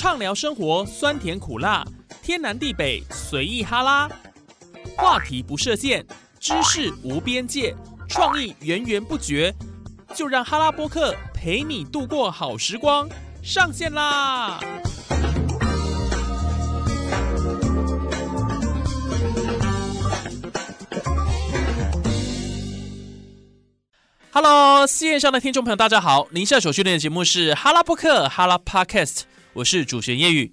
畅聊生活酸甜苦辣，天南地北随意哈拉，话题不设限，知识无边界，创意源源不绝，就让哈拉播客陪你度过好时光，上线啦！Hello，线上的听众朋友，大家好！您现在所训练的节目是哈拉播客哈拉 Podcast，我是主持人叶宇。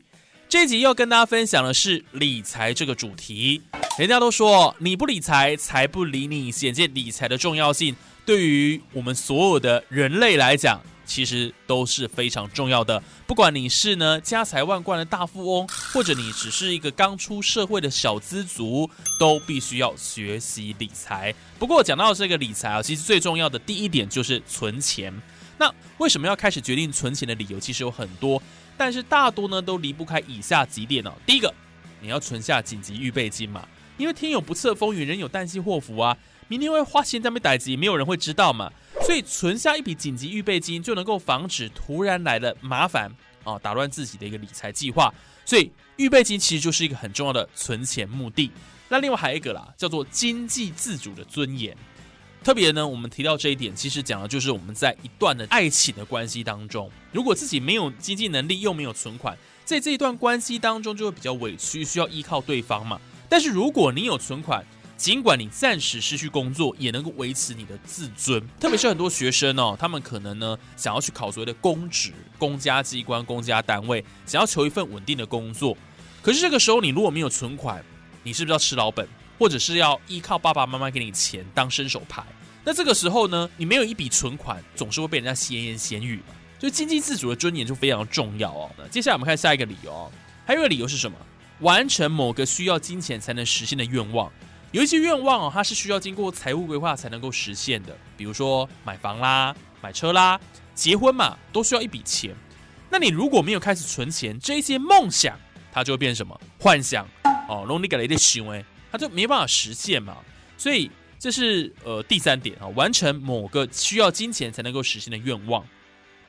这集要跟大家分享的是理财这个主题。人家都说你不理财，财不理你，显见理财的重要性，对于我们所有的人类来讲。其实都是非常重要的。不管你是呢家财万贯的大富翁，或者你只是一个刚出社会的小资族，都必须要学习理财。不过讲到这个理财啊，其实最重要的第一点就是存钱。那为什么要开始决定存钱的理由，其实有很多，但是大多呢都离不开以下几点哦。第一个，你要存下紧急预备金嘛，因为天有不测风云，人有旦夕祸福啊。明天会花钱在被逮急，没有人会知道嘛，所以存下一笔紧急预备金，就能够防止突然来的麻烦啊，打乱自己的一个理财计划。所以预备金其实就是一个很重要的存钱目的。那另外还有一个啦，叫做经济自主的尊严。特别呢，我们提到这一点，其实讲的就是我们在一段的爱情的关系当中，如果自己没有经济能力又没有存款，在这一段关系当中就会比较委屈，需要依靠对方嘛。但是如果你有存款，尽管你暂时失去工作，也能够维持你的自尊。特别是很多学生哦，他们可能呢想要去考所谓的公职、公家机关、公家单位，想要求一份稳定的工作。可是这个时候，你如果没有存款，你是不是要吃老本，或者是要依靠爸爸妈妈给你钱当伸手牌？那这个时候呢，你没有一笔存款，总是会被人家闲言闲语嘛。所以经济自主的尊严就非常重要哦。那接下来我们看下一个理由哦，还有一个理由是什么？完成某个需要金钱才能实现的愿望。有一些愿望哦，它是需要经过财务规划才能够实现的，比如说买房啦、买车啦、结婚嘛，都需要一笔钱。那你如果没有开始存钱，这一些梦想它就会变什么？幻想哦，容你给了一点行为，它就没办法实现嘛。所以这是呃第三点啊，完成某个需要金钱才能够实现的愿望。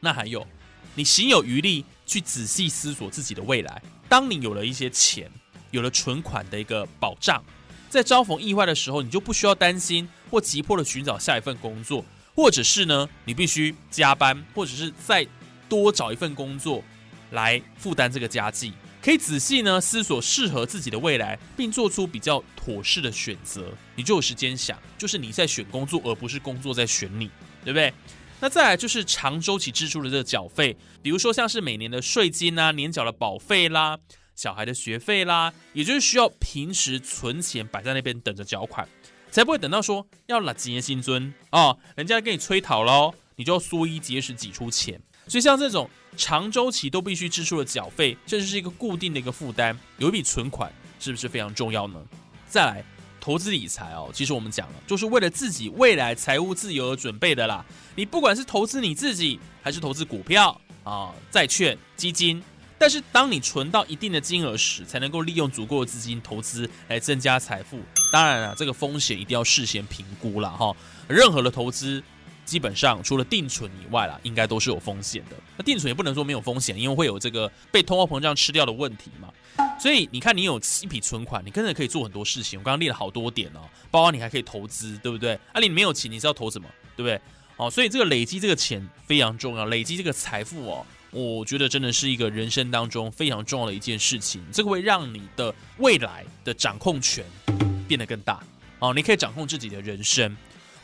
那还有，你行有余力去仔细思索自己的未来。当你有了一些钱，有了存款的一个保障。在遭逢意外的时候，你就不需要担心或急迫的寻找下一份工作，或者是呢，你必须加班，或者是再多找一份工作来负担这个家计。可以仔细呢思索适合自己的未来，并做出比较妥适的选择。你就有时间想，就是你在选工作，而不是工作在选你，对不对？那再来就是长周期支出的这个缴费，比如说像是每年的税金啊，年缴的保费啦。小孩的学费啦，也就是需要平时存钱摆在那边等着缴款，才不会等到说要拿几年新尊哦，人家跟你催讨喽，你就要缩衣节食挤出钱。所以像这种长周期都必须支出的缴费，甚至是一个固定的一个负担，有一笔存款是不是非常重要呢？再来，投资理财哦，其实我们讲了，就是为了自己未来财务自由而准备的啦。你不管是投资你自己，还是投资股票啊、债券、基金。但是，当你存到一定的金额时，才能够利用足够的资金投资来增加财富。当然了，这个风险一定要事先评估了哈。任何的投资，基本上除了定存以外啦，应该都是有风险的。那定存也不能说没有风险，因为会有这个被通货膨胀吃掉的问题嘛。所以你看，你有一笔存款，你真的可以做很多事情。我刚刚列了好多点哦，包括你还可以投资，对不对？啊，你没有钱，你是要投什么？对不对？哦，所以这个累积这个钱非常重要，累积这个财富哦。我觉得真的是一个人生当中非常重要的一件事情，这个会让你的未来的掌控权变得更大哦，你可以掌控自己的人生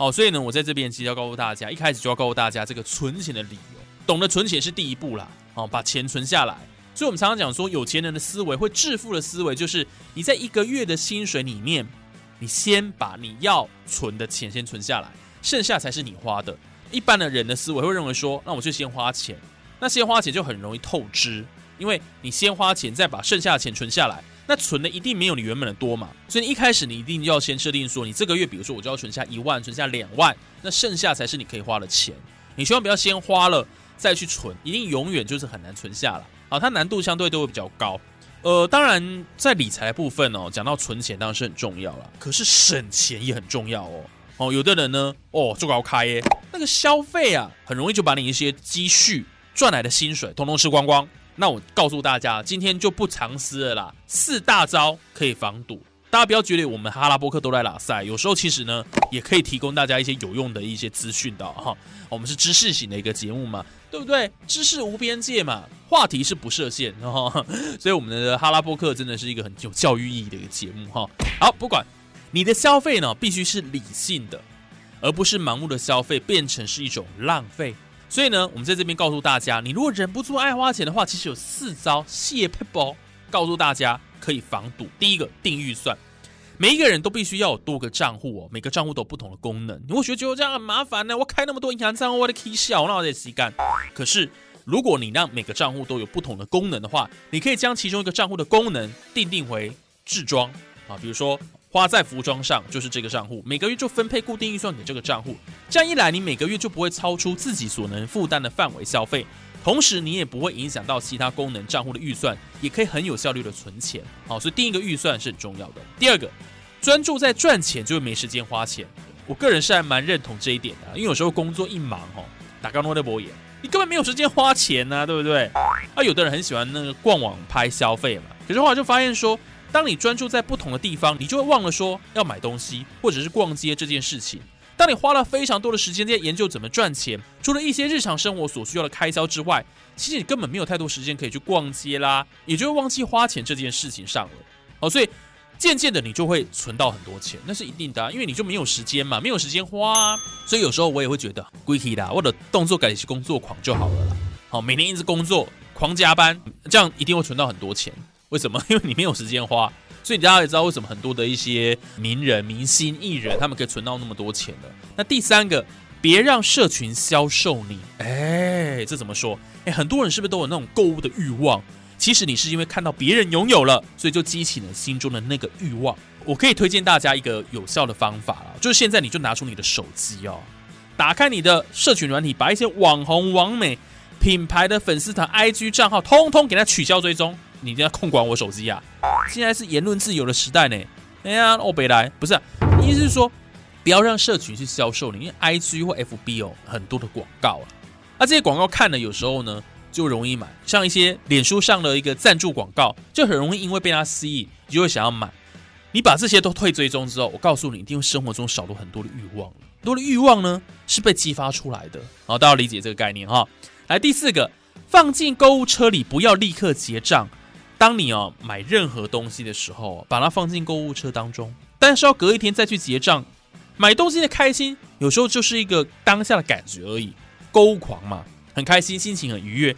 哦，所以呢，我在这边其实要告诉大家，一开始就要告诉大家这个存钱的理由，懂得存钱是第一步啦哦，把钱存下来。所以我们常常讲说，有钱人的思维会致富的思维，就是你在一个月的薪水里面，你先把你要存的钱先存下来，剩下才是你花的。一般的人的思维会认为说，那我就先花钱。那先花钱就很容易透支，因为你先花钱，再把剩下的钱存下来，那存的一定没有你原本的多嘛。所以一开始你一定要先设定说，你这个月比如说我就要存下一万，存下两万，那剩下才是你可以花的钱。你千万不要先花了再去存，一定永远就是很难存下了。好，它难度相对都会比较高。呃，当然在理财部分哦，讲到存钱当然是很重要了，可是省钱也很重要哦。哦，有的人呢，哦，做高开耶，那个消费啊，很容易就把你一些积蓄。赚来的薪水通通吃光光那我告诉大家，今天就不藏私了啦，四大招可以防赌。大家不要觉得我们哈拉波克都在拉塞，有时候其实呢，也可以提供大家一些有用的一些资讯的哈。我们是知识型的一个节目嘛，对不对？知识无边界嘛，话题是不设限哈。所以我们的哈拉波克真的是一个很有教育意义的一个节目哈。好，不管你的消费呢，必须是理性的，而不是盲目的消费，变成是一种浪费。所以呢，我们在这边告诉大家，你如果忍不住爱花钱的话，其实有四招谢佩宝告诉大家可以防赌。第一个，定预算。每一个人都必须要有多个账户哦，每个账户都有不同的功能。你会觉得这样很麻烦呢？我开那么多银行账户，我的 K 笑，那我得洗干。可是，如果你让每个账户都有不同的功能的话，你可以将其中一个账户的功能定定为置装啊，比如说花在服装上就是这个账户，每个月就分配固定预算给这个账户。这样一来，你每个月就不会超出自己所能负担的范围消费。同时，你也不会影响到其他功能账户的预算，也可以很有效率的存钱。好，所以定一个预算是很重要的。第二个，专注在赚钱就会没时间花钱。我个人是还蛮认同这一点的，因为有时候工作一忙哦，打刚诺的博眼，你根本没有时间花钱呐，对不对？啊，有的人很喜欢那个逛网拍消费嘛，可是后来就发现说，当你专注在不同的地方，你就会忘了说要买东西或者是逛街这件事情。当你花了非常多的时间在研究怎么赚钱，除了一些日常生活所需要的开销之外，其实你根本没有太多时间可以去逛街啦，也就会忘记花钱这件事情上了。哦，所以渐渐的你就会存到很多钱，那是一定的，因为你就没有时间嘛，没有时间花。所以有时候我也会觉得，归期啦，我的动作改是工作狂就好了啦。好，每天一直工作，狂加班，这样一定会存到很多钱。为什么？因为你没有时间花。所以大家也知道为什么很多的一些名人、明星、艺人，他们可以存到那么多钱的。那第三个，别让社群销售你。哎，这怎么说？哎，很多人是不是都有那种购物的欲望？其实你是因为看到别人拥有了，所以就激起了心中的那个欲望。我可以推荐大家一个有效的方法了，就是现在你就拿出你的手机哦，打开你的社群软体，把一些网红、网美、品牌的粉丝团、IG 账号，通通给它取消追踪。你一定要控管我手机啊！现在是言论自由的时代呢。哎呀，欧北来不是，意思是说不要让社群去销售你，因为 IG 或 FB 哦很多的广告啊，那这些广告看了有时候呢就容易买，像一些脸书上的一个赞助广告，就很容易因为被它吸引，就会想要买。你把这些都退追踪之后，我告诉你，一定会生活中少了很多的欲望了。多的欲望呢是被激发出来的，好，大家理解这个概念哈。来第四个，放进购物车里，不要立刻结账。当你哦买任何东西的时候，把它放进购物车当中，但是要隔一天再去结账。买东西的开心，有时候就是一个当下的感觉而已。购物狂嘛，很开心，心情很愉悦。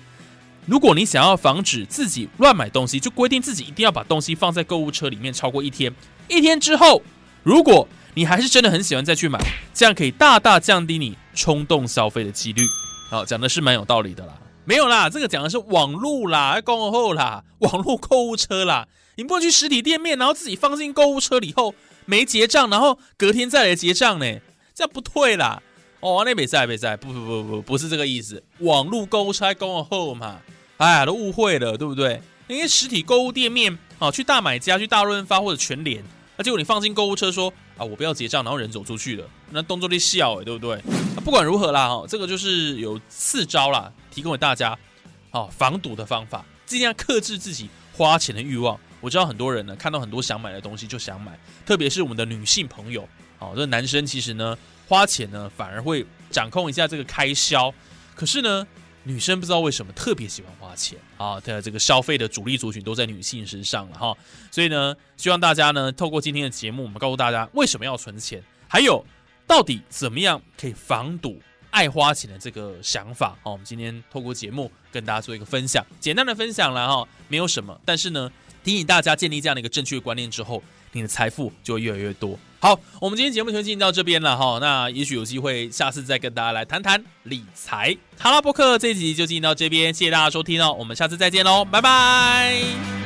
如果你想要防止自己乱买东西，就规定自己一定要把东西放在购物车里面超过一天。一天之后，如果你还是真的很喜欢再去买，这样可以大大降低你冲动消费的几率。好，讲的是蛮有道理的啦。没有啦，这个讲的是网路啦，购后啦，网络购物车啦。你不能去实体店面，然后自己放进购物车里后没结账，然后隔天再来结账呢？这样不退啦。哦，那没在，没在，不不不不，不是这个意思。网络购物车购后嘛，哎呀，都误会了，对不对？因为实体购物店面，哦，去大买家，去大润发或者全联，那结果你放进购物车说啊，我不要结账，然后人走出去了，那动作力笑哎，对不对？不管如何啦，哈，这个就是有四招啦。提供给大家，好防堵的方法，尽量克制自己花钱的欲望。我知道很多人呢，看到很多想买的东西就想买，特别是我们的女性朋友，哦，这男生其实呢，花钱呢反而会掌控一下这个开销。可是呢，女生不知道为什么特别喜欢花钱啊，的这个消费的主力族群都在女性身上了哈。所以呢，希望大家呢，透过今天的节目，我们告诉大家为什么要存钱，还有到底怎么样可以防堵。爱花钱的这个想法，哦，我们今天透过节目跟大家做一个分享，简单的分享了哈，没有什么，但是呢，提醒大家建立这样的一个正确观念之后，你的财富就会越来越多。好，我们今天节目就进行到这边了哈，那也许有机会下次再跟大家来谈谈理财。好了，博客这一集就进行到这边，谢谢大家收听哦，我们下次再见喽，拜拜。